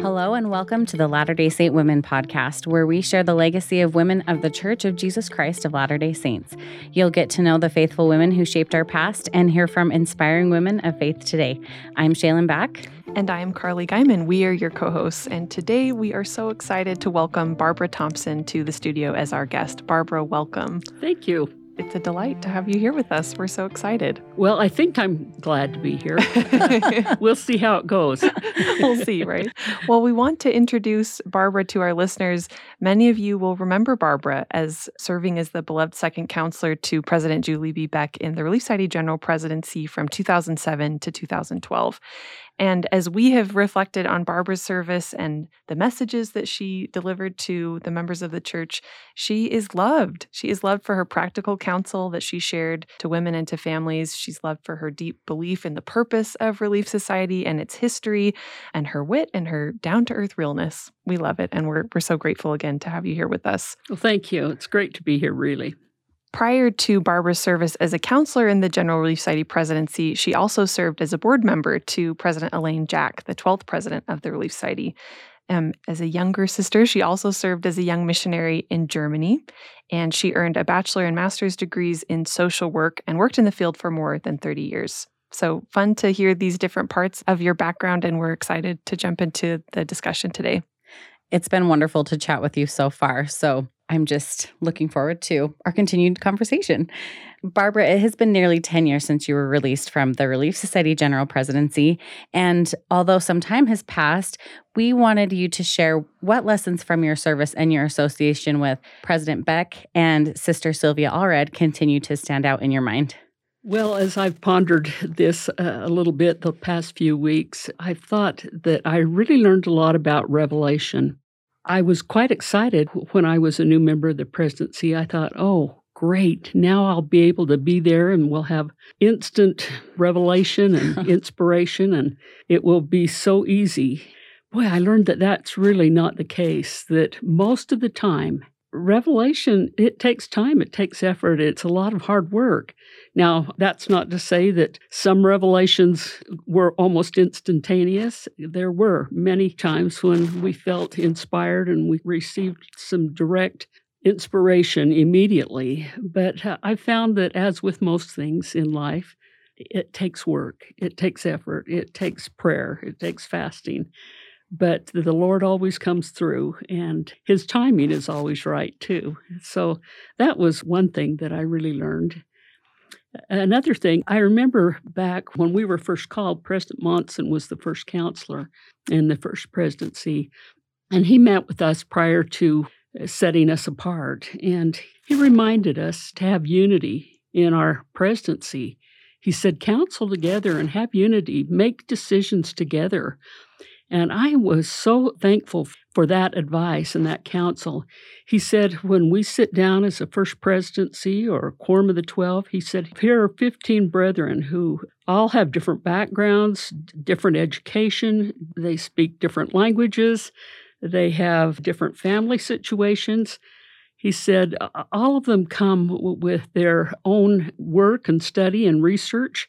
Hello, and welcome to the Latter day Saint Women podcast, where we share the legacy of women of the Church of Jesus Christ of Latter day Saints. You'll get to know the faithful women who shaped our past and hear from inspiring women of faith today. I'm Shaylin Back. And I'm Carly Guyman. We are your co hosts. And today we are so excited to welcome Barbara Thompson to the studio as our guest. Barbara, welcome. Thank you. It's a delight to have you here with us. We're so excited. Well, I think I'm glad to be here. we'll see how it goes. we'll see, right? Well, we want to introduce Barbara to our listeners. Many of you will remember Barbara as serving as the beloved second counselor to President Julie B. Beck in the Relief Society General Presidency from 2007 to 2012. And as we have reflected on Barbara's service and the messages that she delivered to the members of the church, she is loved. She is loved for her practical counsel that she shared to women and to families. She's loved for her deep belief in the purpose of Relief Society and its history, and her wit and her down to earth realness. We love it. And we're, we're so grateful again to have you here with us. Well, thank you. It's great to be here, really. Prior to Barbara's service as a counselor in the General Relief Society presidency, she also served as a board member to President Elaine Jack, the 12th president of the Relief Society. Um, as a younger sister, she also served as a young missionary in Germany, and she earned a bachelor and master's degrees in social work and worked in the field for more than 30 years. So fun to hear these different parts of your background, and we're excited to jump into the discussion today. It's been wonderful to chat with you so far. So I'm just looking forward to our continued conversation. Barbara, it has been nearly 10 years since you were released from the Relief Society General Presidency. And although some time has passed, we wanted you to share what lessons from your service and your association with President Beck and Sister Silvia Allred continue to stand out in your mind. Well, as I've pondered this uh, a little bit the past few weeks, I've thought that I really learned a lot about Revelation I was quite excited when I was a new member of the presidency. I thought, oh, great. Now I'll be able to be there and we'll have instant revelation and inspiration, and it will be so easy. Boy, I learned that that's really not the case, that most of the time, revelation, it takes time, it takes effort, it's a lot of hard work. Now, that's not to say that some revelations were almost instantaneous. There were many times when we felt inspired and we received some direct inspiration immediately. But uh, I found that, as with most things in life, it takes work, it takes effort, it takes prayer, it takes fasting but the Lord always comes through and his timing is always right too. So that was one thing that I really learned. Another thing, I remember back when we were first called, President Monson was the first counselor in the first presidency, and he met with us prior to uh, setting us apart. And he reminded us to have unity in our presidency. He said, Counsel together and have unity, make decisions together. And I was so thankful for that advice and that counsel. He said, when we sit down as a first presidency or a quorum of the 12, he said, here are 15 brethren who all have different backgrounds, different education, they speak different languages, they have different family situations. He said, all of them come with their own work and study and research.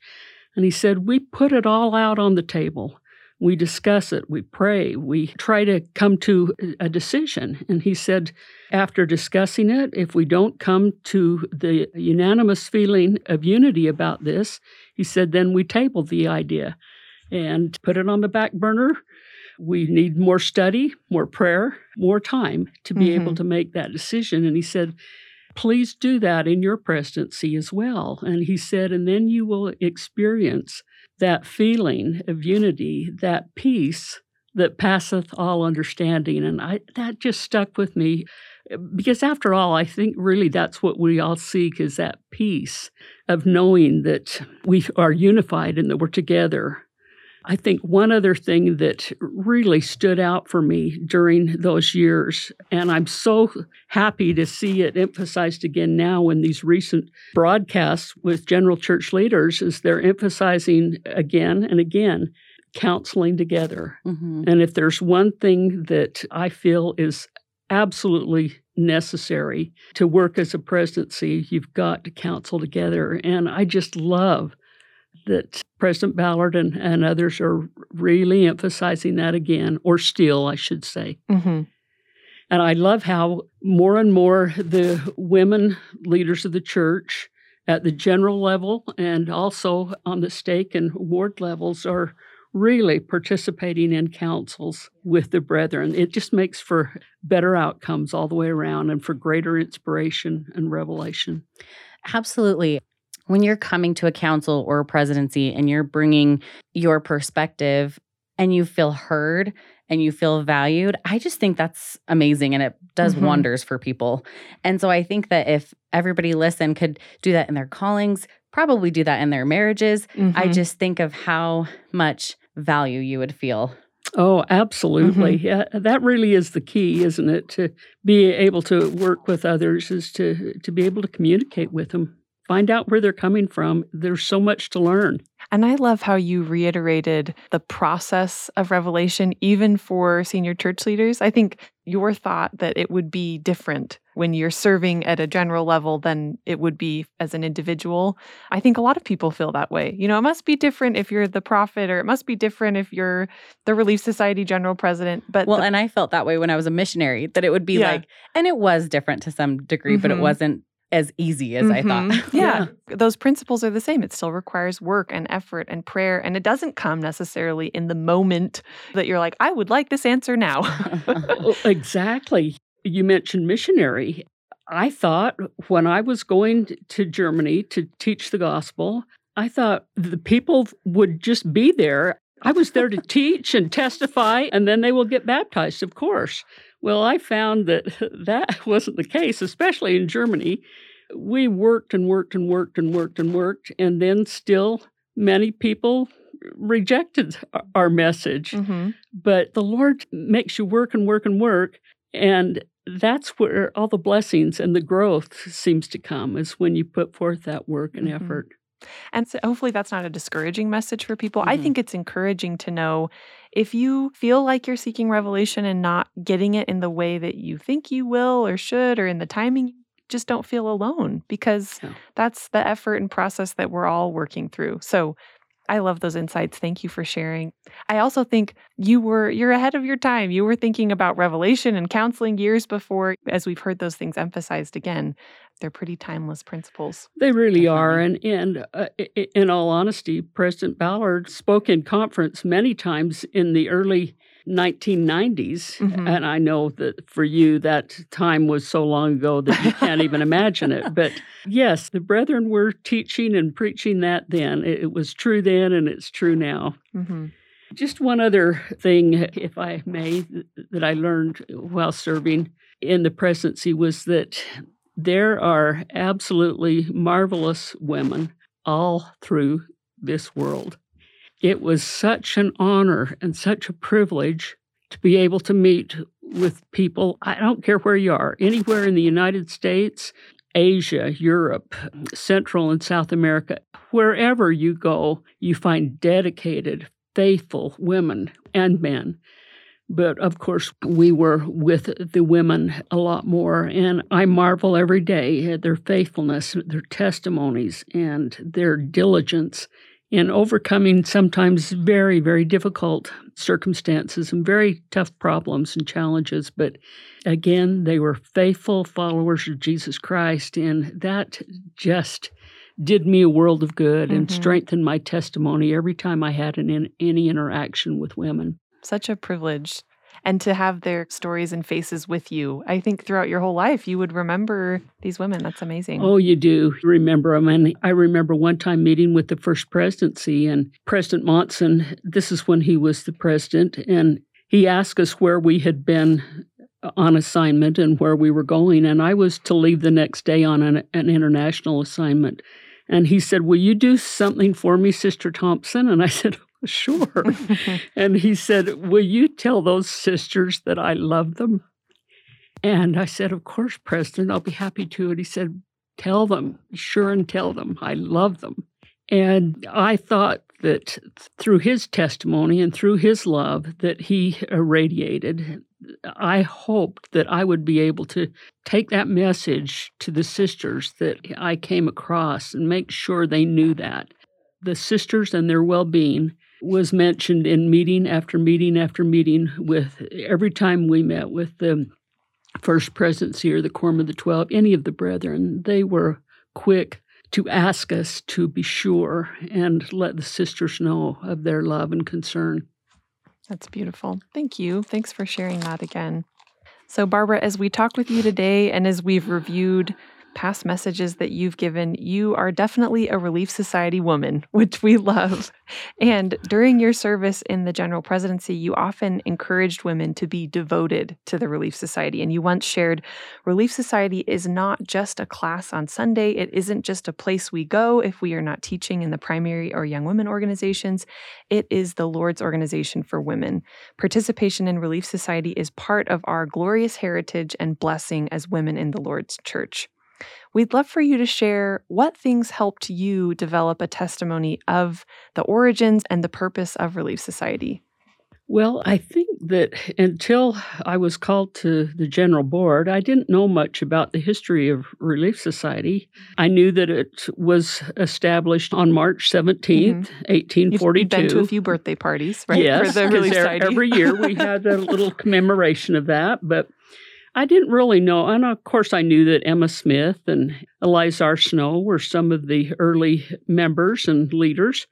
And he said, we put it all out on the table we discuss it, we pray, we try to come to a decision. And he said, after discussing it, if we don't come to the unanimous feeling of unity about this, he said, then we table the idea and put it on the back burner. We need more study, more prayer, more time to be mm-hmm. able to make that decision. And he said, please do that in your presidency as well. And he said, and then you will experience that feeling of unity, that peace that passeth all understanding. And I, that just stuck with me because, after all, I think really that's what we all seek is that peace of knowing that we are unified and that we're together I think one other thing that really stood out for me during those years, and I'm so happy to see it emphasized again now in these recent broadcasts with general church leaders, is they're emphasizing again and again counseling together. Mm-hmm. And if there's one thing that I feel is absolutely necessary to work as a presidency, you've got to counsel together. And I just love that President Ballard and, and others are really emphasizing that again, or still, I should say. Mm-hmm. And I love how more and more the women leaders of the church at the general level and also on the stake and ward levels are really participating in councils with the brethren. It just makes for better outcomes all the way around and for greater inspiration and revelation. Absolutely. When you're coming to a council or a presidency and you're bringing your perspective and you feel heard and you feel valued, I just think that's amazing and it does mm-hmm. wonders for people. And so I think that if everybody listen could do that in their callings, probably do that in their marriages, mm-hmm. I just think of how much value you would feel. Oh, absolutely. Mm-hmm. Yeah, that really is the key, isn't it? To be able to work with others is to to be able to communicate with them find out where they're coming from. There's so much to learn. And I love how you reiterated the process of revelation, even for senior church leaders. I think your thought that it would be different when you're serving at a general level than it would be as an individual. I think a lot of people feel that way. You know, it must be different if you're the prophet, or it must be different if you're the Relief Society general president. But well, the, and I felt that way when I was a missionary, that it would be yeah. like, and it was different to some degree, mm-hmm. but it mm-hmm. wasn't as easy as mm-hmm. I thought. yeah. yeah. Those principles are the same. It still requires work and effort and prayer. And it doesn't come necessarily in the moment that you're like, I would like this answer now. Oh, exactly. You mentioned missionary. I thought when I was going to Germany to teach the gospel, I thought the people would just be there. I was there to teach and testify, and then they will get baptized, of course. Well, I found that that wasn't the case, especially in Germany. We worked and worked and worked and worked and worked, and then still many people rejected our message. Mm-hmm. But the Lord makes you work and work and work. And that's where all the blessings and the growth seems to come, is when you put forth that work and mm-hmm. effort. And so hopefully that's not a discouraging message for people. Mm-hmm. I think it's encouraging to know if you feel like you're seeking revelation and not getting it in the way that you think you will or should or in the timing, just don't feel alone because yeah. that's the effort and process that we're all working through. So I love those insights. Thank you for sharing. I also think you were you're ahead of your time. You were thinking about revelation and counseling years before as we've heard those things emphasized again. They're pretty timeless principles. They really are and and uh, in all honesty, President Ballard spoke in conference many times in the early 1990s. Mm-hmm. And I know that for you, that time was so long ago that you can't even imagine it. But yes, the brethren were teaching and preaching that then. It, was true then and it's true now. Mm-hmm. Just one other thing, if I may, that I learned while serving in the presidency was that there are absolutely marvelous women all through this world. It was such an honor and such a privilege to be able to meet with people. I don't care where you are, anywhere in the United States, Asia, Europe, Central and South America, wherever you go, you find dedicated, faithful women and men. But of course, we were with the women a lot more. And I marvel every day at their faithfulness, their testimonies, and their diligence in overcoming sometimes very, very difficult circumstances and very tough problems and challenges. But again, they were faithful followers of Jesus Christ, and that just did me a world of good mm-hmm. and strengthened my testimony every time I had an in, any interaction with women. Such a privilege and to have their stories and faces with you. I think throughout your whole life, you would remember these women. That's amazing. Oh, you do remember them. And I remember one time meeting with the first presidency and President Monson. This is when he was the president. And he asked us where we had been on assignment and where we were going. And I was to leave the next day on an, an international assignment. And he said, Will you do something for me, Sister Thompson? And I said, Sure. and he said, Will you tell those sisters that I love them? And I said, Of course, President, I'll be happy to. And he said, Tell them, sure, and tell them I love them. And I thought that through his testimony and through his love that he irradiated, I hoped that I would be able to take that message to the sisters that I came across and make sure they knew that. The sisters and their well being was mentioned in meeting after meeting after meeting with every time we met with the First Presidency or the Quorum of the Twelve, any of the brethren. They were quick to ask us to be sure and let the sisters know of their love and concern. That's beautiful. Thank you. Thanks for sharing that again. So, Barbara, as we talk with you today and as we've reviewed past messages that you've given, you are definitely a Relief Society woman, which we love. And during your service in the General Presidency, you often encouraged women to be devoted to the Relief Society. And you once shared Relief Society is not just a class on Sunday, it isn't just a place we go if we are not teaching in the primary or young women organizations. It is the Lord's organization for women. Participation in Relief Society is part of our glorious heritage and blessing as women in the Lord's church. We'd love for you to share what things helped you develop a testimony of the origins and the purpose of Relief Society. Well, I think that until I was called to the general board, I didn't know much about the history of Relief Society. I knew that it was established on March 17th, mm-hmm. 1842. You've been to a few birthday parties, right? Yes, For the Relief Society. every year we had a little commemoration of that. But I didn't really know. And of course, I knew that Emma Smith and Eliza. Snow were some of the early members and leaders,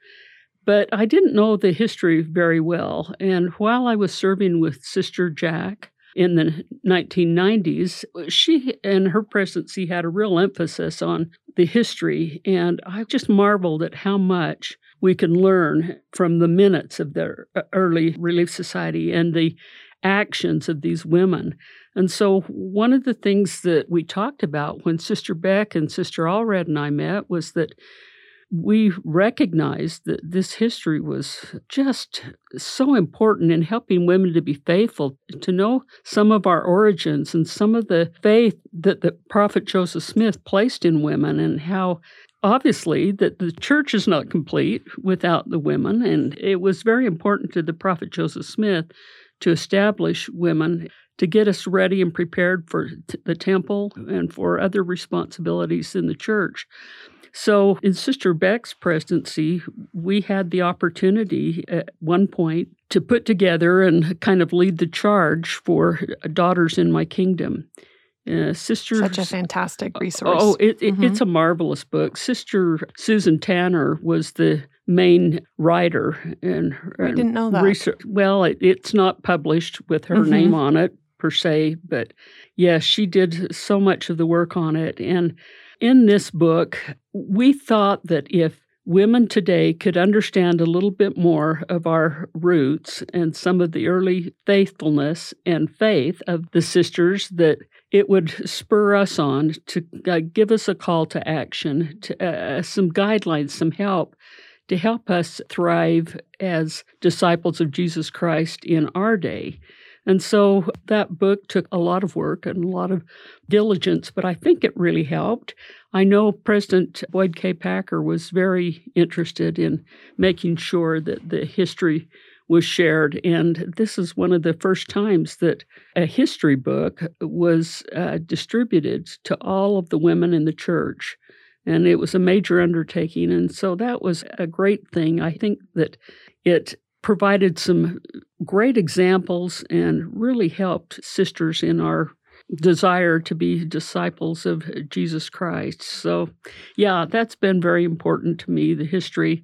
but I didn't know the history very well. And while I was serving with Sister Jack in the 1990s, she and her presidency had a real emphasis on the history. And I just marveled at how much we can learn from the minutes of the early Relief Society and the actions of these women. And so, one of the things that we talked about when Sister Beck and Sister Allred and I met was that we recognized that this history was just so important in helping women to be faithful, to know some of our origins and some of the faith that the prophet Joseph Smith placed in women, and how obviously that the church is not complete without the women. And it was very important to the prophet Joseph Smith to establish women to get us ready and prepared for t- the temple and for other responsibilities in the church. So, in Sister Beck's presidency, we had the opportunity at one point to put together and kind of lead the charge for Daughters in My Kingdom. Uh, Sister, such a fantastic uh, resource. Oh, it, it, mm-hmm. it's a marvelous book. Sister Susan Tanner was the main writer, and, I didn't know that. Research. Well, it, it's not published with her mm-hmm. name on it per se, but yes, yeah, she did so much of the work on it. And in this book, we thought that if women today could understand a little bit more of our roots and some of the early faithfulness and faith of the sisters that it would spur us on to uh, give us a call to action, to, uh, some guidelines, some help to help us thrive as disciples of Jesus Christ in our day. And so that book took a lot of work and a lot of diligence, but I think it really helped. I know President Boyd K. Packer was very interested in making sure that the history was shared. And this is one of the first times that a history book was uh, distributed to all of the women in the church. And it was a major undertaking. And so that was a great thing. I think that it provided some great examples and really helped sisters in our desire to be disciples of Jesus Christ. So, yeah, that's been very important to me, the history.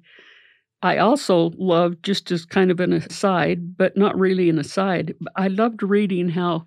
I also loved, just as kind of an aside, but not really an aside, I loved reading how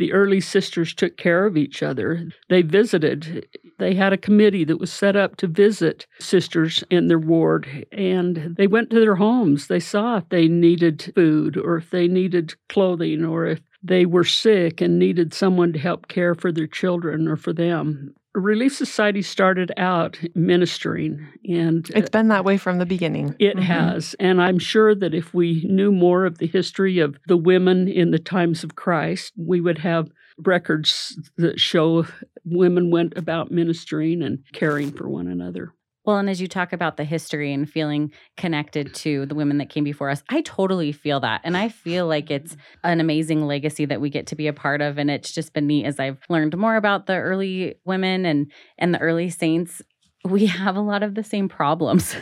the early sisters took care of each other. They visited, they had a committee that was set up to visit sisters in their ward, and they went to their homes. They saw if they needed food or if they needed clothing or if they were sick and needed someone to help care for their children or for them. Relief Society started out ministering, and it's been that way from the beginning. It mm-hmm. has. And I'm sure that if we knew more of the history of the women in the times of Christ, we would have records that show women went about ministering and caring for one another. Well, and as you talk about the history and feeling connected to the women that came before us, I totally feel that. And I feel like it's an amazing legacy that we get to be a part of. And it's just been neat as I've learned more about the early women and and the early saints. We have a lot of the same problems.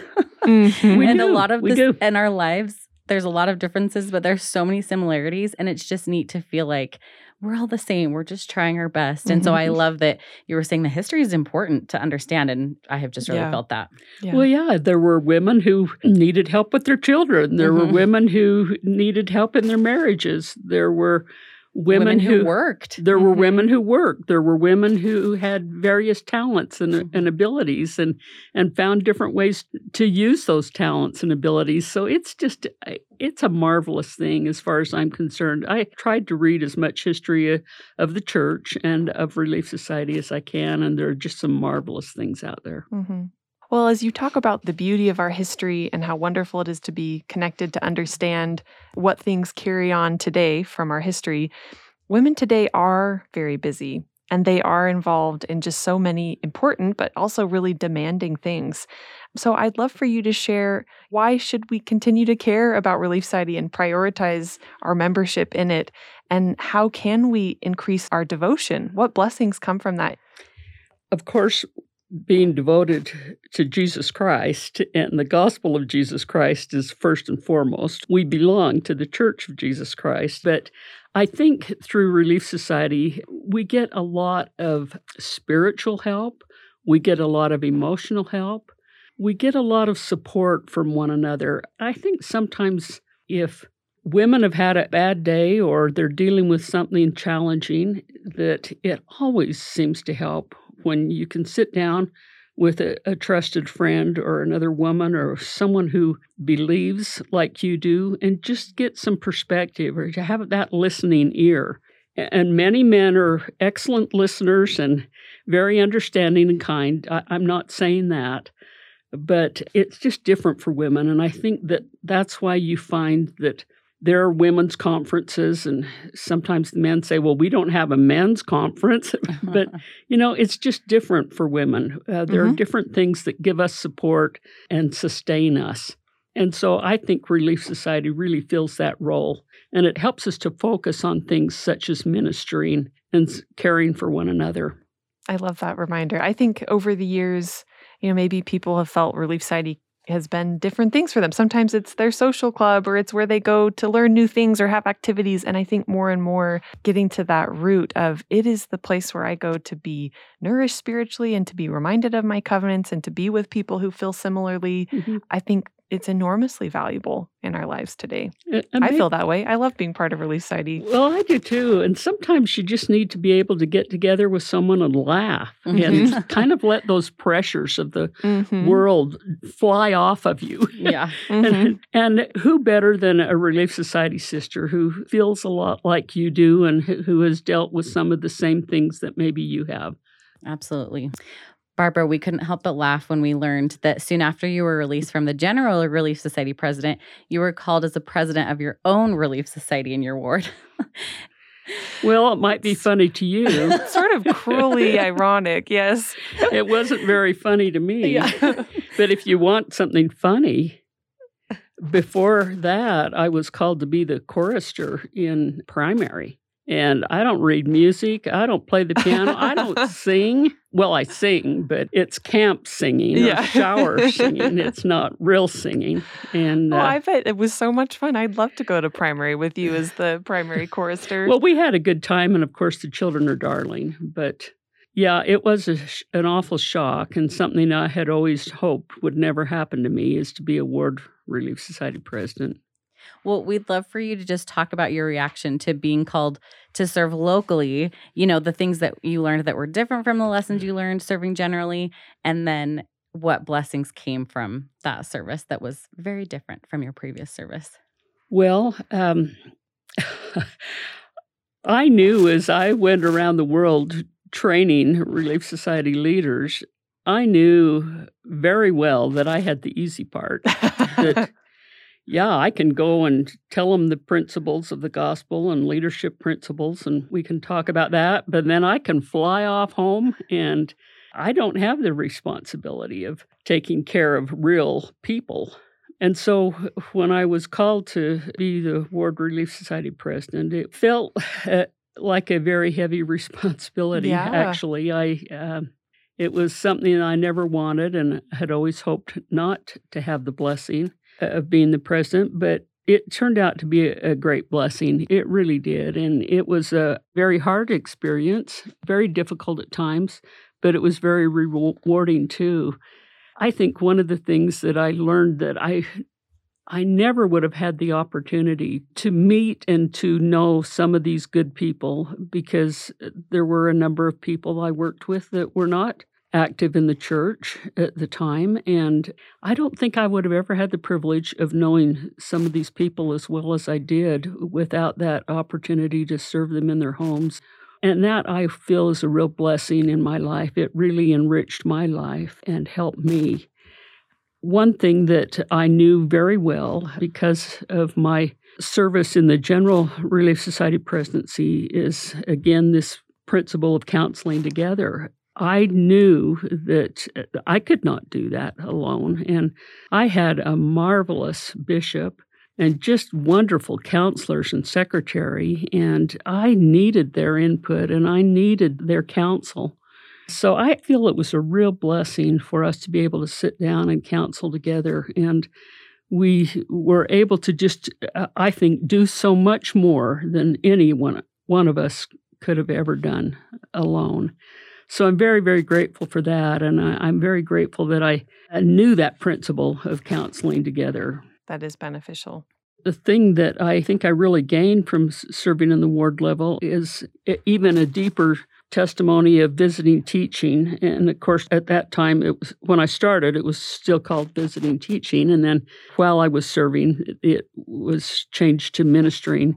Mhm. We and a lot of We this in our lives, there's a lot of differences, but there's so many similarities. And it's just neat to feel like we're all the same. We're just trying our best. And so I Mhm. love that you were saying the history is important to understand. And I have just really Yeah. felt that. Yeah. Well, yeah, there were women who needed help with their children. There were Mhm. women who needed help in their marriages. There were women, who, worked. There were Mhm. women who worked. There were women who had various talents and, Mhm. and abilities and and found different ways to use those talents and abilities. So it's just it's a marvelous thing as far as I'm concerned. I tried to read as much history uh, of the church and of Relief Society as I can, and there are just some marvelous things out there. hmm Well, as you talk about the beauty of our history and how wonderful it is to be connected to understand what things carry on today from our history, women today are very busy and they are involved in just so many important but also really demanding things. So I'd love for you to share why should we continue to care about Relief Society and prioritize our membership in it and how can we increase our devotion? What blessings come from that? of course, being devoted to Jesus Christ and the gospel of Jesus Christ is first and foremost. We belong to the church of Jesus Christ. But I think through Relief Society, we get a lot of spiritual help, we get a lot of emotional help, we get a lot of support from one another. I think sometimes if women have had a bad day or they're dealing with something challenging, that it always seems to help when you can sit down with a, a, trusted friend or another woman or someone who believes like you do and just get some perspective or to have that listening ear. And many men are excellent listeners and very understanding and kind. I, I'm not saying that, but it's just different for women. And I think that that's why you find that there are women's conferences and sometimes the men say well we don't have a men's conference but you know it's just different for women uh, there Mhm. are different things that give us support and sustain us and so i think relief society really fills that role and it helps us to focus on things such as ministering and caring for one another I love that reminder. I think over the years, you know, maybe people have felt Relief Society has been different things for them. Sometimes it's their social club or it's where they go to learn new things or have activities. And I think more and more getting to that root of it is the place where I go to be nourished spiritually and to be reminded of my covenants and to be with people who feel similarly. Mm-hmm. I think it's enormously valuable in our lives today. And- and I feel that way. I love being part of Relief Society. Well, I do too. And sometimes you just need to be able to get together with someone and laugh Mhm. and kind of let those pressures of the Mhm. world fly off of you. yeah. Mhm. And, and who better than a Relief Society sister who feels a lot like you do and who who has dealt with some of the same things that maybe you have? Absolutely. Barbara, we couldn't help but laugh when we learned that soon after you were released from the General Relief Society president, you were called as a president of your own Relief Society in your ward. Well, it might be funny to you. sort of cruelly ironic, yes. it wasn't very funny to me. Yeah. But if you want something funny, before that, I was called to be the chorister in primary. And I don't read music. I don't play the piano. I don't sing. Well, I sing, but it's camp singing or Yeah. shower singing. It's not real singing. And Oh, uh, I bet it was so much fun. I'd love to go to primary with you as the primary chorister. well, we had a good time. And of course, the children are darling. But yeah, it was a, sh- an awful shock and something I had always hoped would never happen to me is to be a Ward Relief Society president. Well, we'd love for you to just talk about your reaction to being called to serve locally, you know, the things that you learned that were different from the lessons you learned serving generally, and then what blessings came from that service that was very different from your previous service. Well, um, I knew as I went around the world training Relief Society leaders, I knew very well that I had the easy part. That, yeah, I can go and tell them the principles of the gospel and leadership principles, and we can talk about that. But then I can fly off home, and I don't have the responsibility of taking care of real people. And so when I was called to be the Ward Relief Society president, it felt uh, like a very heavy responsibility, Yeah. actually. I. um It was something I never wanted and had always hoped not to have the blessing of being the president, but it turned out to be a great blessing. It really did. And it was a very hard experience, very difficult at times, but it was very rewarding too. I think one of the things that I learned that I I never would have had the opportunity to meet and to know some of these good people because uh, there were a number of people I worked with that were not active in the church at the time. And I don't think I would have ever had the privilege of knowing some of these people as well as I did without that opportunity to serve them in their homes. And that I feel is a real blessing in my life. It really enriched my life and helped me one thing that I knew very well because of my service in the General Relief Society presidency is again this principle of counseling together. I knew that I could not do that alone. And I had a marvelous bishop and just wonderful counselors and secretary. And I needed their input and I needed their counsel. So I feel it was a real blessing for us to be able to sit down and counsel together. And we were able to just, uh, I think, do so much more than any one, one of us could have ever done alone. So I'm very, very grateful for that. And I, am very grateful that I knew that principle of counseling together. That is beneficial. The thing that I think I really gained from serving in the ward level is even a deeper testimony of visiting teaching. And of course, at that time, it was when I started, it was still called visiting teaching. And then while I was serving, it was changed to ministering.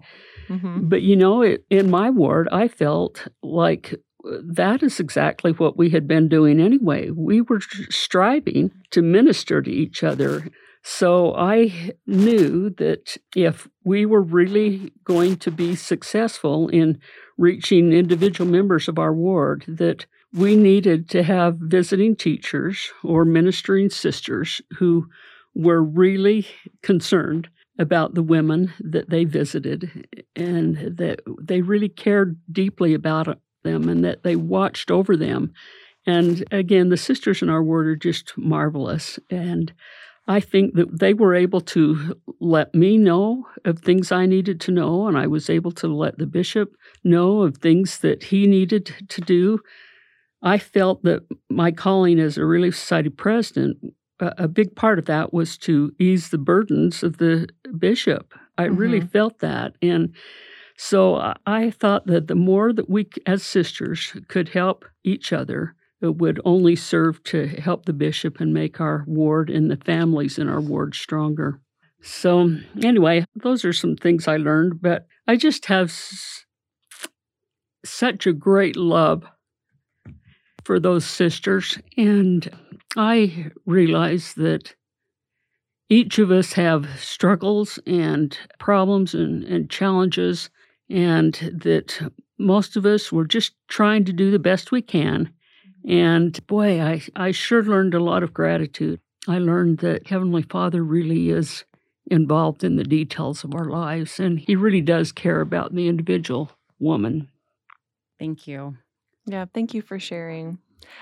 Mm-hmm. But you know, it, in my ward, I felt like that is exactly what we had been doing anyway. We were striving to minister to each other. So I knew that if we were really going to be successful in reaching individual members of our ward that we needed to have visiting teachers or ministering sisters who were really concerned about the women that they visited and that they really cared deeply about them and that they watched over them. And again, the sisters in our ward are just marvelous. And I think that they were able to let me know of things I needed to know, and I was able to let the bishop know of things that he needed to do. I felt that my calling as a Relief Society president, a big part of that was to ease the burdens of the bishop. I mm-hmm. really felt that. And so I thought that the more that we, as sisters, could help each other, it would only serve to help the bishop and make our ward and the families in our ward stronger. So, anyway, those are some things I learned, but I just have s- such a great love for those sisters. And I realize that each of us have struggles and problems and, and challenges, and that most of us were just trying to do the best we can mm-hmm. and boy, I, I sure learned a lot of gratitude. I learned that Heavenly Father really is involved in the details of our lives, and He really does care about the individual woman. Thank you. Yeah, thank you for sharing.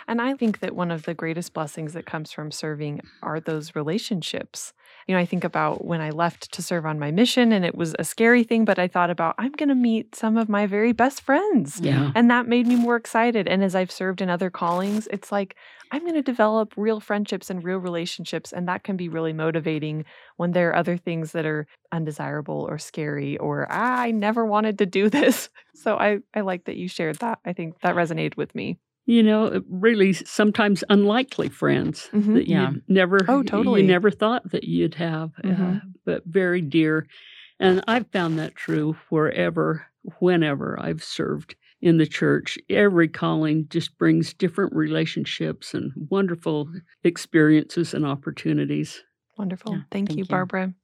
And I think that one of the greatest blessings that comes from serving are those relationships. You know, I think about when I left to serve on my mission and it was a scary thing, but I thought about I'm going to meet some of my very best friends. Yeah. And that made me more excited. And as I've served in other callings, it's like I'm going to develop real friendships and real relationships. And that can be really motivating when there are other things that are undesirable or scary or ah, I never wanted to do this. So I, I like that you shared that. I think that resonated with me you know, really sometimes unlikely friends mm-hmm. that yeah. you never, oh, totally, you never thought that you'd have, uh, mm-hmm. uh, but very dear. And I've found that true wherever, whenever I've served in the church. Every calling just brings different relationships and wonderful experiences and opportunities. Wonderful. Yeah, thank, thank, you, you, Barbara.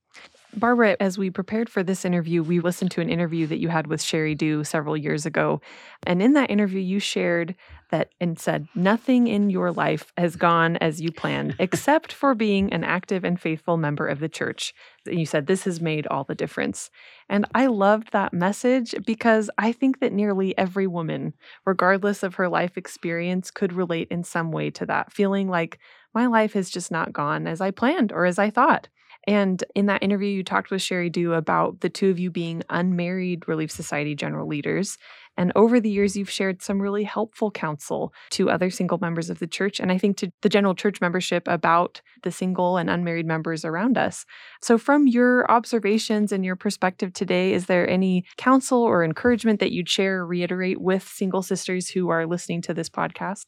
Barbara, as we prepared for this interview, we listened to an interview that you had with Sheri Dew several years ago. And in that interview, you shared that and said, Nothing in your life has gone as you planned, except for being an active and faithful member of the church. And you said, This has made all the difference. And I loved that message because I think that nearly every woman, regardless of her life experience, could relate in some way to that, feeling like my life has just not gone as I planned or as I thought. And in that interview, you talked with Sheri Dew about the two of you being unmarried Relief Society general leaders. And over the years, you've shared some really helpful counsel to other single members of the church, and I think to the general church membership about the single and unmarried members around us. So, from your observations and your perspective today, is there any counsel or encouragement that you'd share or reiterate with single sisters who are listening to this podcast?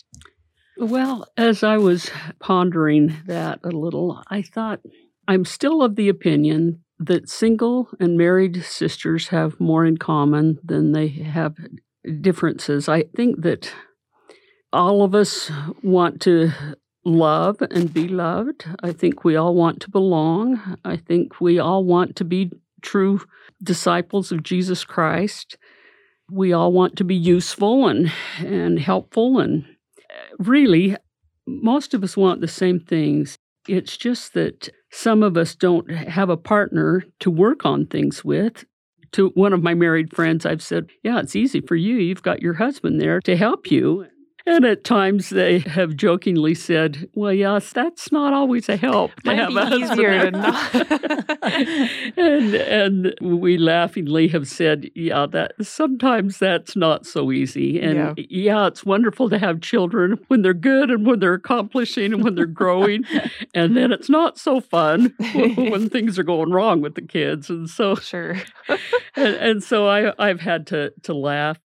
Well, as I was pondering that a little, I thought I'm still of the opinion that single and married sisters have more in common than they have differences. I think that all of us want to love and be loved. I think we all want to belong. I think we all want to be true disciples of Jesus Christ. We all want to be useful and, and helpful. And uh, really, most of us want the same things. It's just that some of us don't have a partner to work on things with. To one of my married friends, I've said, Yeah, it's easy for you. You've got your husband there to help you. And at times they have jokingly said, "Well, yes, that's not always a help to Might have be a easier husband." to and and we laughingly have said, "Yeah, that sometimes that's not so easy." And Yeah. yeah. it's wonderful to have children when they're good and when they're accomplishing and when they're growing, and then it's not so fun when things are going wrong with the kids. And so Sure. and, and so I, I've had to to laugh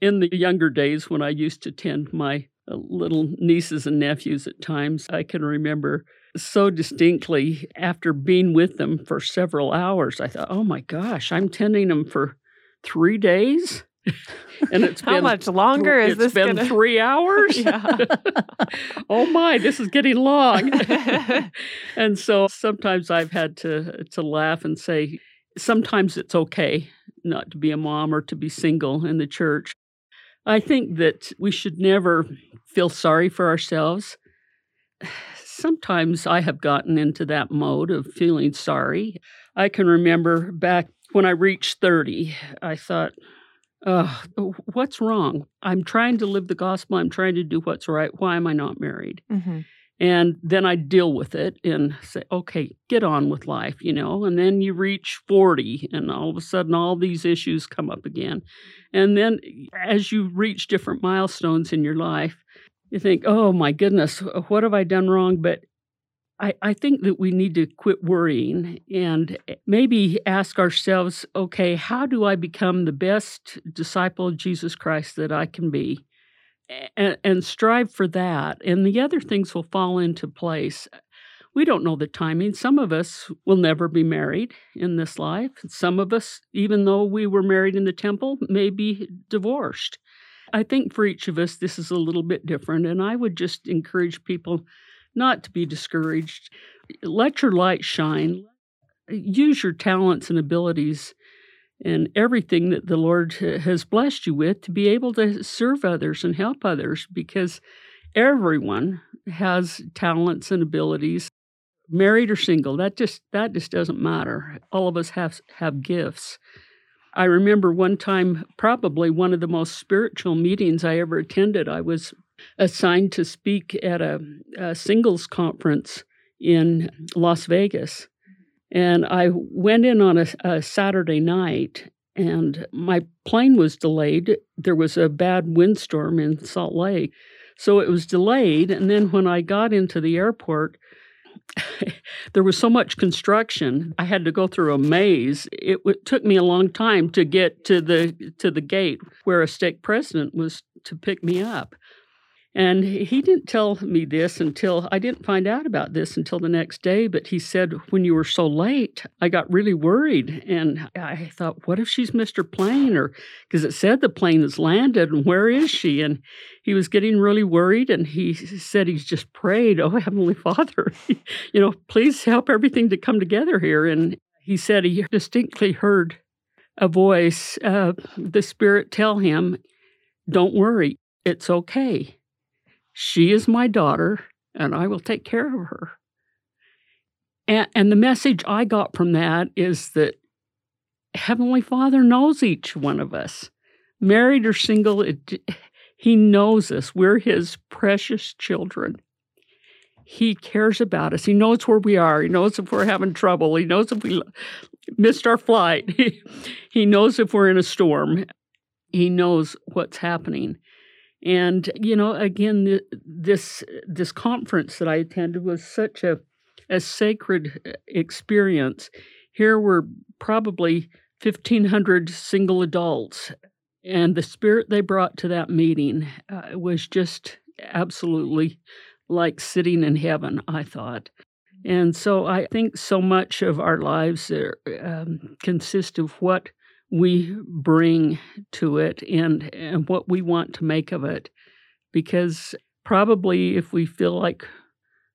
in the younger days when I used to tend my uh, little nieces and nephews at times. I can remember so distinctly after being with them for several hours. I thought, oh my gosh, I'm tending them for three days. and it's How been much longer is it's this been gonna three hours. Oh my, this is getting long. and so sometimes I've had to to laugh and say, sometimes it's okay not to be a mom or to be single in the church. I think that we should never feel sorry for ourselves. Sometimes I have gotten into that mode of feeling sorry. I can remember back when I reached 30, I thought, oh, what's wrong? I'm trying to live the gospel. I'm trying to do what's right. Why am I not married? Mhm. And then I deal with it and say, okay, get on with life, you know. And then you reach 40, and all of a sudden, all these issues come up again. And then eh, as you reach different milestones in your life, you think, oh my goodness, what have I done wrong? But I, I think that we need to quit worrying and eh, maybe ask ourselves, okay, how do I become the best disciple of Jesus Christ that I can be? And, and strive for that. And the other things will fall into place. We don't know the timing. Some of us will never be married in this life. Some of us, even though we were married in the temple, may be divorced. I think for each of us, this is a little bit different. And I would just encourage people not to be discouraged. Let your light shine. Use your talents and abilities and everything that the Lord has blessed you with to be able to serve others and help others because everyone has talents and abilities married or single that just that just doesn't matter. All of us have have gifts. I remember one time probably one of the most spiritual meetings i ever attended i was assigned to speak at a, a singles conference in las vegas and I went in on a, a, Saturday night, and my plane was delayed. There was a bad windstorm in Salt Lake. So it was delayed. And then when I got into the airport, there was so much construction. I had to go through a maze. It w- took me a long time to get to the to the gate where a stake president was to pick me up. And he didn't tell me this until I didn't find out about this until the next day. But he said, when you were so late, I got really worried. And I thought, what if she's missed her plane? Or because it said the plane has landed, and where is she? And he was getting really worried. And he said he's just prayed, Oh, Heavenly Father, you know, please help everything to come together here. And He said he distinctly heard a voice, uh, the Spirit tell him, Don't worry, it's okay. She is my daughter, and I will take care of her. And, and the message I got from that is that Heavenly Father knows each one of us, married or single. It, he knows us. We're His precious children. He cares about us. He knows where we are. He knows if we're having trouble. He knows if we missed our flight. he knows if we're in a storm. He knows what's happening. And you know, again, this this conference that I attended was such a a sacred uh, experience. Here were probably 1,500 single adults, and the spirit they brought to that meeting uh, was just absolutely like sitting in heaven, I thought. And so I think so much of our lives are, um, consist of what we bring to it and, and what we want to make of it. Because probably if we feel like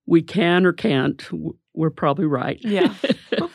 we can or can't, we're probably right. Yeah.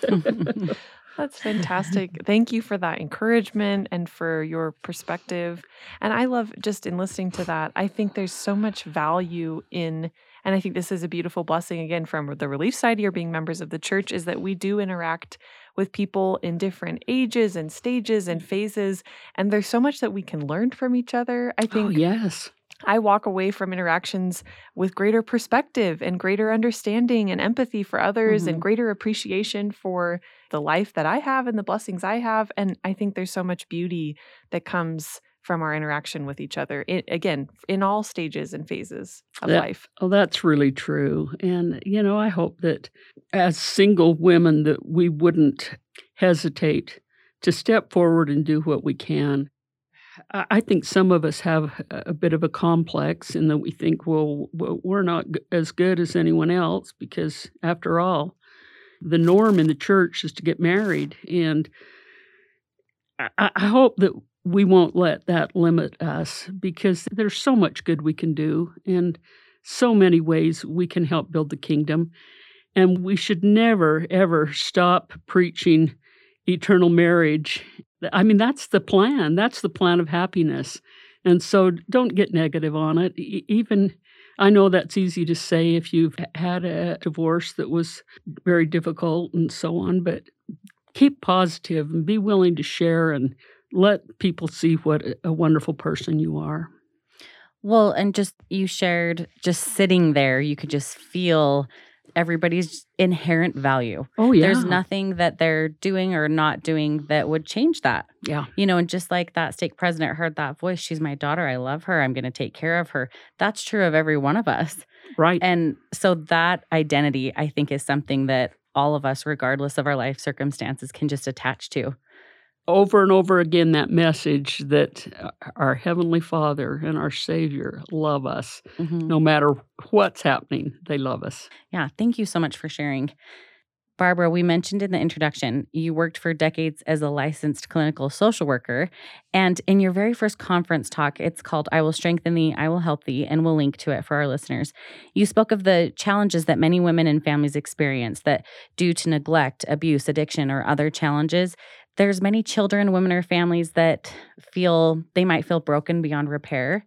That's fantastic. Thank you for that encouragement and for your perspective. And I love just in listening to that, I think there's so much value in and I think this is a beautiful blessing again from the Relief Society or being members of the church is that we do interact with people in different ages and stages and phases. And there's so much that we can learn from each other. I oh, think oh, yes. I walk away from interactions with greater perspective and greater understanding and empathy for others mm-hmm. and greater appreciation for the life that I have and the blessings I have. And I think there's so much beauty that comes from our interaction with each other. It, again, in all stages and phases of that, life. Oh, that's really true. And, you know, I hope that as single women that we wouldn't hesitate to step forward and do what we can I think some of us have a bit of a complex in that we think, well, we're not as good as anyone else because, after all, the norm in the church is to get married. And I, hope that we won't let that limit us because there's so much good we can do and so many ways we can help build the kingdom. And we should never, ever stop preaching eternal marriage I mean, that's the plan. That's the plan of happiness. And so don't get negative on it. Even I know that's easy to say if you've had a divorce that was very difficult and so on, but keep positive and be willing to share and let people see what a wonderful person you are. Well, and just you shared just sitting there, you could just feel everybody's inherent value. Oh, yeah. There's nothing that they're doing or not doing that would change that. Yeah. You know, and just like that stake president heard that voice, she's my daughter. I love her. I'm going to take care of her. That's true of every one of us. Right. And so that identity, I think, is something that all of us, regardless of our life circumstances, can just attach to over and over again that message that uh, our Heavenly Father and our Savior love us. Mm-hmm. No matter what's happening, they love us. Yeah. Thank you so much for sharing. Barbara, we mentioned in the introduction, you worked for decades as a licensed clinical social worker. And in your very first conference talk, it's called I Will Strengthen Thee, I Will Help Thee, and we'll link to it for our listeners. You spoke of the challenges that many women and families experience that, due to neglect, abuse, addiction, or other challenges, there's many children, women, or families that feel they might feel broken beyond repair.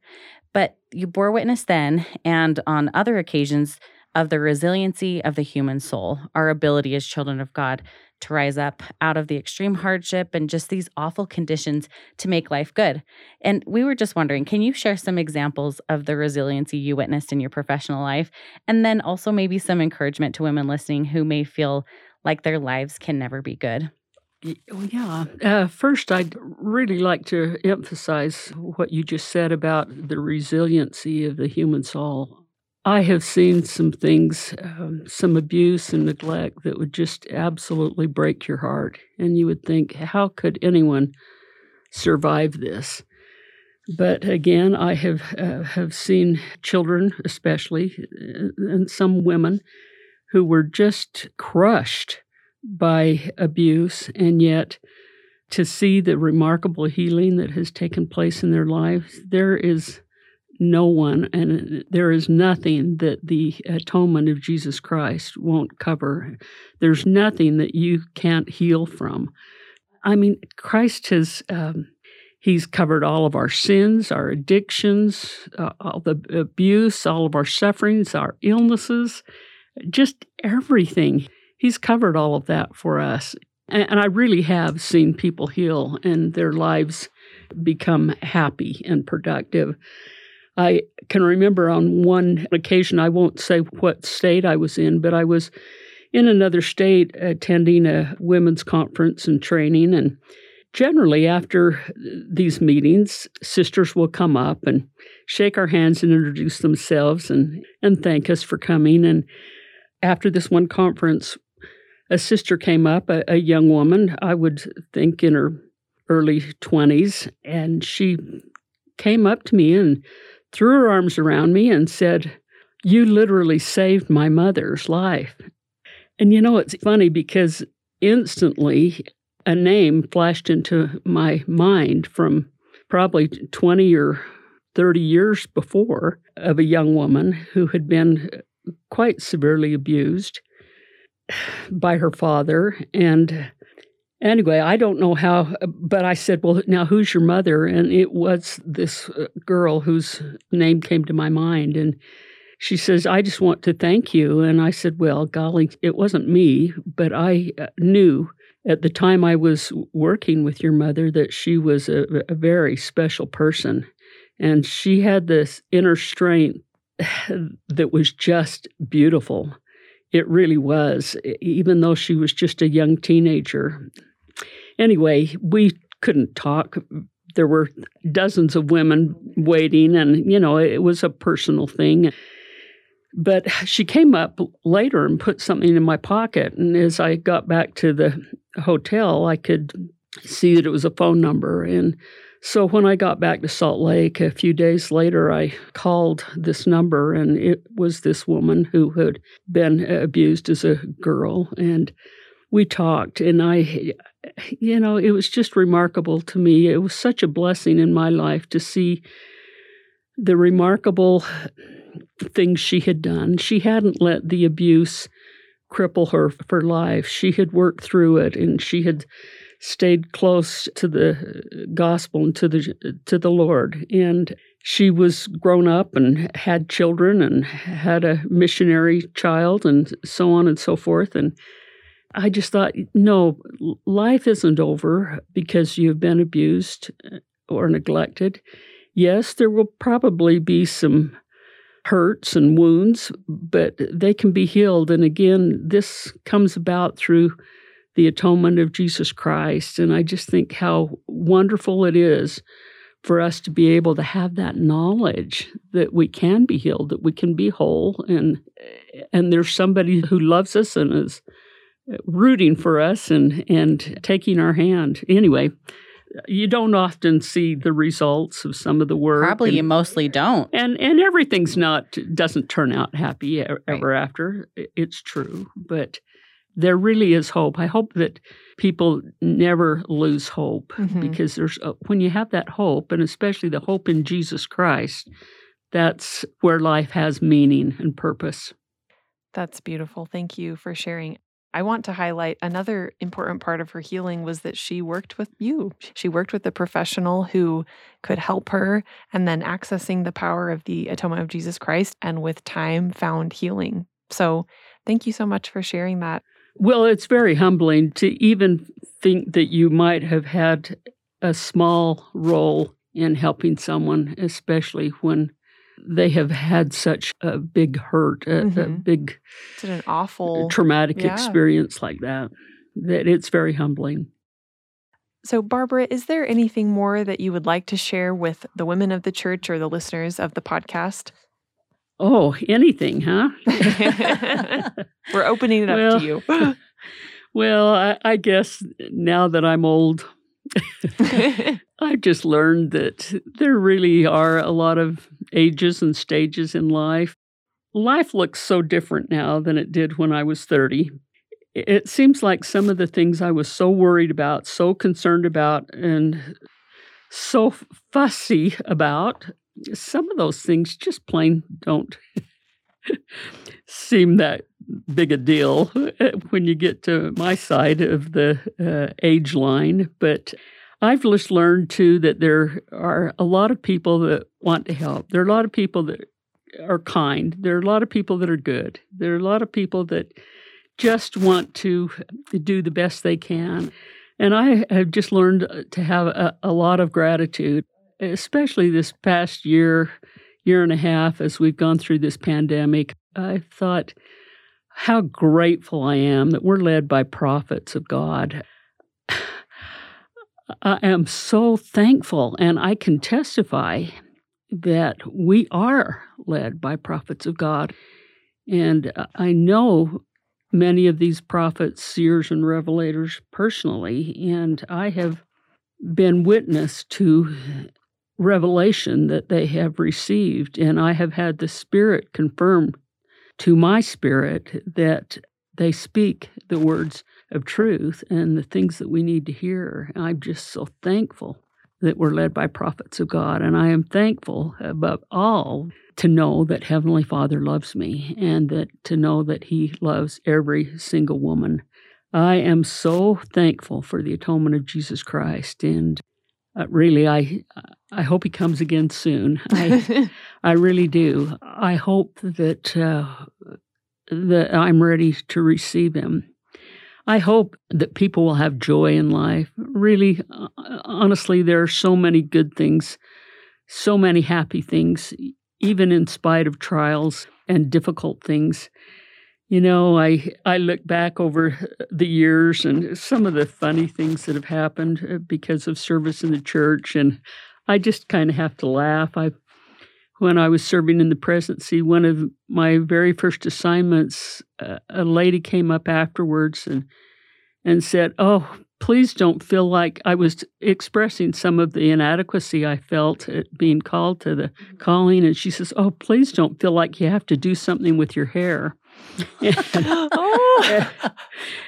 But you bore witness then and on other occasions of the resiliency of the human soul, our ability as children of God to rise up out of the extreme hardship and just these awful conditions to make life good. And we were just wondering can you share some examples of the resiliency you witnessed in your professional life? And then also maybe some encouragement to women listening who may feel like their lives can never be good. Oh, yeah. Uh, first, I'd really like to emphasize what you just said about the resiliency of the human soul. I have seen some things, um, some abuse and neglect that would just absolutely break your heart. And you would think, how could anyone survive this? But again, I have uh, have seen children, especially, uh, and some women, who were just crushed by abuse, and yet to see the remarkable healing that has taken place in their lives, there is no one, and there is nothing that the atonement of Jesus Christ won't cover. There's nothing that you can't heal from. I mean, Christ has. Um, He's covered all of our sins, our addictions, uh, all the abuse, all of our sufferings, our illnesses, just everything. He's covered all of that for us. And, I really have seen people heal and their lives become happy and productive. I can remember on one occasion, I won't say what state I was in, but I was in another state attending a women's conference and training. And generally, after these meetings, sisters will come up and shake our hands and introduce themselves and, and thank us for coming. And after this one conference, a sister came up, a, a young woman, I would think in her early 20s, and she came up to me and threw her arms around me and said, You literally saved my mother's life. And you know, it's funny because instantly a name flashed into my mind from probably 20 or 30 years before of a young woman who had been quite severely abused by her father. And anyway, I don't know how, but I said, Well, now who's your mother? And it was this uh, girl whose name came to my mind. And she says, I just want to thank you. And I said, Well, golly, it wasn't me, but I uh, knew at the time I was working with your mother that she was a, a very special person. And she had this inner strength that was just beautiful. It really was, even though she was just a young teenager. Anyway, we couldn't talk. There were dozens of women waiting, and, you know, it was a personal thing. But she came up later and put something in my pocket. And as I got back to the hotel, I could see that it was a phone number. And so when I got back to Salt Lake a few days later, I called this number, and it was this woman who had been abused as a girl. And we talked, and I, you know, it was just remarkable to me. It was such a blessing in my life to see the remarkable things she had done. She hadn't let the abuse cripple her for life. She had worked through it, and she had stayed close to the uh, gospel and to the to the Lord. And she was grown up and had children and had a missionary child and so on and so forth. And I just thought, no, life isn't over because you've been abused uh, or neglected. Yes, there will probably be some hurts and wounds, but they can be healed. And again, this comes about through the atonement of Jesus Christ. And I just think how wonderful it is for us to be able to have that knowledge that we can be healed, that we can be whole, and and there's somebody who loves us and is rooting for us and and taking our hand. Anyway, you don't often see the results of some of the work. Probably and, you mostly don't. And and everything's not doesn't turn out happy ever right. after. It's true, but there really is hope. I hope that people never lose hope mm-hmm. because there's a, when you have that hope, and especially the hope in Jesus Christ, that's where life has meaning and purpose. That's beautiful. Thank you for sharing. I want to highlight another important part of her healing was that she worked with you. She worked with a professional who could help her and then accessing the power of the atonement of Jesus Christ and with time found healing. So, thank you so much for sharing that. Well, it's very humbling to even think that you might have had a small role in helping someone, especially when they have had such a big hurt, a, mm-hmm. a big, it's an awful, traumatic yeah. experience like that. That it's very humbling. So, Barbara, is there anything more that you would like to share with the women of the church or the listeners of the podcast? Oh, anything, huh? We're opening it up well, to you. well, I, I, guess now that I'm old, I've just learned that there really are a lot of ages and stages in life. Life looks so different now than it did when I was 30. It seems like some of the things I was so worried about, so concerned about, and so fussy about some of those things just plain don't seem that big a deal uh, when you get to my side of the uh, age line. But I've just learned too that there are a lot of people that want to help. There are a lot of people that are kind. There are a lot of people that are good. There are a lot of people that just want to do the best they can. And I have just learned to have a, a lot of gratitude, especially this past year, year and a half as we've gone through this pandemic. I thought how grateful I am that we're led by prophets of God. I am so thankful, and I can testify that we are led by prophets of God. And I know many of these prophets, seers, and revelators personally, and I have been witness to revelation that they have received, and I have had the Spirit confirm to my spirit that they speak the words of truth and the things that we need to hear. I'm just so thankful that we're led by prophets of God, and I am thankful above all to know that Heavenly Father loves me and that to know that He loves every single woman. I am so thankful for the atonement of Jesus Christ, and uh, really, I I hope He comes again soon. I I really do. I hope that uh, that I'm ready to receive Him. I hope that people will have joy in life. Really, uh, honestly, there are so many good things, so many happy things, even in spite of trials and difficult things. You know, I I look back over the years and some of the funny things that have happened uh, because of service in the church, and I just kind of have to laugh. I, when I was serving in the presidency, one of my very first assignments, uh, a lady came up afterwards and and said, "Oh, please don't feel like I was expressing some of the inadequacy I felt at being called to the mm-hmm. calling. And she says, Oh, please don't feel like you have to do something with your hair. and, oh.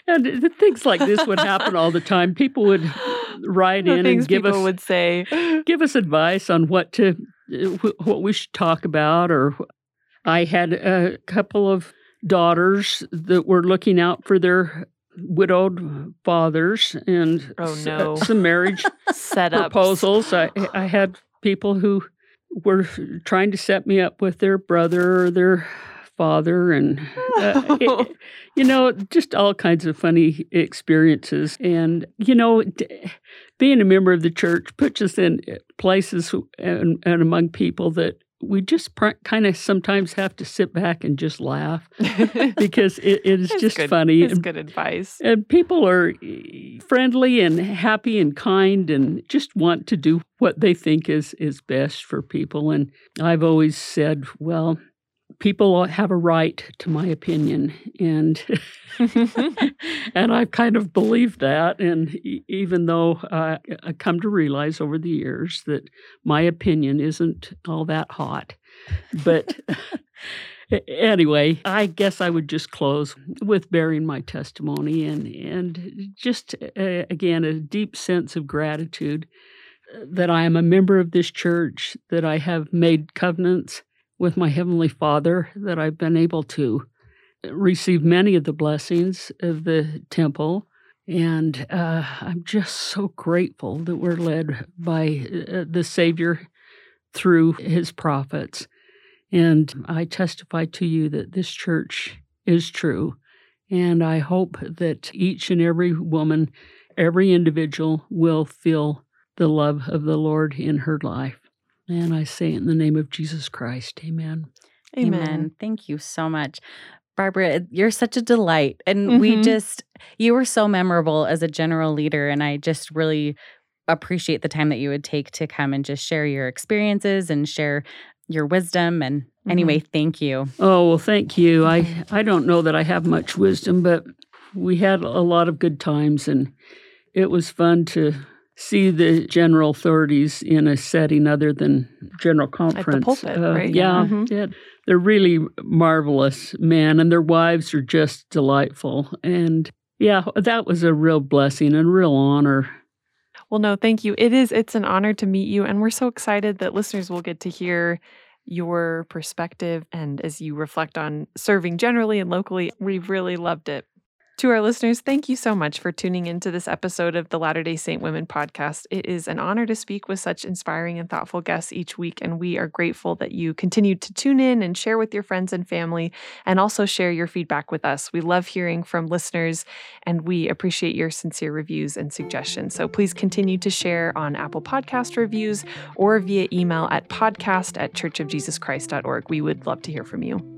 and, and, things like this would happen all the time. People would write in and give us would say, give us advice on what to what we should talk about. Or I had a couple of daughters that were looking out for their widowed fathers and oh, no. Uh, some marriage proposals. I, I had people who were trying to set me up with their brother or their father and uh, it, you know just all kinds of funny experiences and you know being a member of the church puts us in places and, and among people that we just pr- kind of sometimes have to sit back and just laugh because it, it is just good, funny. It's good advice. And people are eh, friendly and happy and kind and just want to do what they think is is best for people. And I've always said, well, people have a right to my opinion and and I've kind of believed that and even though I, I come to realize over the years that my opinion isn't all that hot. But anyway I guess I would just close with bearing my testimony and and just uh, again a deep sense of gratitude that I am a member of this church that I have made covenants with my Heavenly Father that I've been able to receive many of the blessings of the temple. And uh, I'm just so grateful that we're led by uh, the Savior through his prophets. And I testify to you that this church is true. And I hope that each and every woman, every individual will feel the love of the Lord in her life. And I say it in the name of Jesus Christ. Amen. Amen. Amen. Thank you so much. Barbara, you're such a delight. And mm-hmm. we just, you were so memorable as a general leader. And I just really appreciate the time that you would take to come and just share your experiences and share your wisdom. And mm-hmm. anyway, thank you. Oh, well, thank you. I, I don't know that I have much wisdom, but we had a lot of good times and it was fun to see the general authorities in a setting other than general conference. At the pulpit, uh, right? Yeah, mm-hmm. yeah, they're really marvelous men, and their wives are just delightful. And yeah, that was a real blessing and real honor. Well, no, thank you. It is, it's an honor to meet you. And we're so excited that listeners will get to hear your perspective. And as you reflect on serving generally and locally, we've really loved it. To our listeners, thank you so much for tuning into this episode of the Latter day Saint Women podcast. It is an honor to speak with such inspiring and thoughtful guests each week, and we are grateful that you continue to tune in and share with your friends and family, and also share your feedback with us. We love hearing from listeners, and we appreciate your sincere reviews and suggestions. So please continue to share on Apple Podcast reviews or via email at podcast at churchofjesuschrist.org. We would love to hear from you.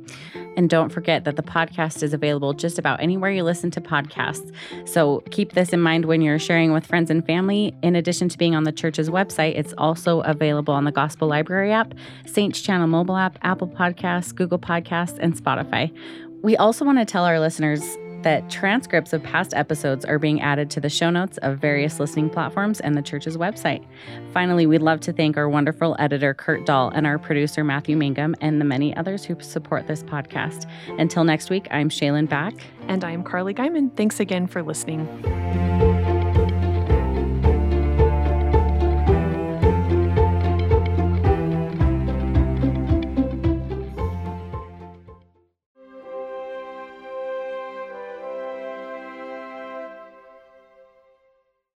And don't forget that the podcast is available just about anywhere you listen to podcasts. So keep this in mind when you're sharing with friends and family. In addition to being on the church's website, it's also available on the Gospel Library app, Saints Channel mobile app, Apple Podcasts, Google Podcasts, and Spotify. We also want to tell our listeners that transcripts of past episodes are being added to the show notes of various listening platforms and the church's website. Finally, we'd love to thank our wonderful editor, Kurt Dahl, and our producer, Matthew Mangum, and the many others who support this podcast. Until next week, I'm Shaylin Back. And I'm Carly Guyman. Thanks again for listening.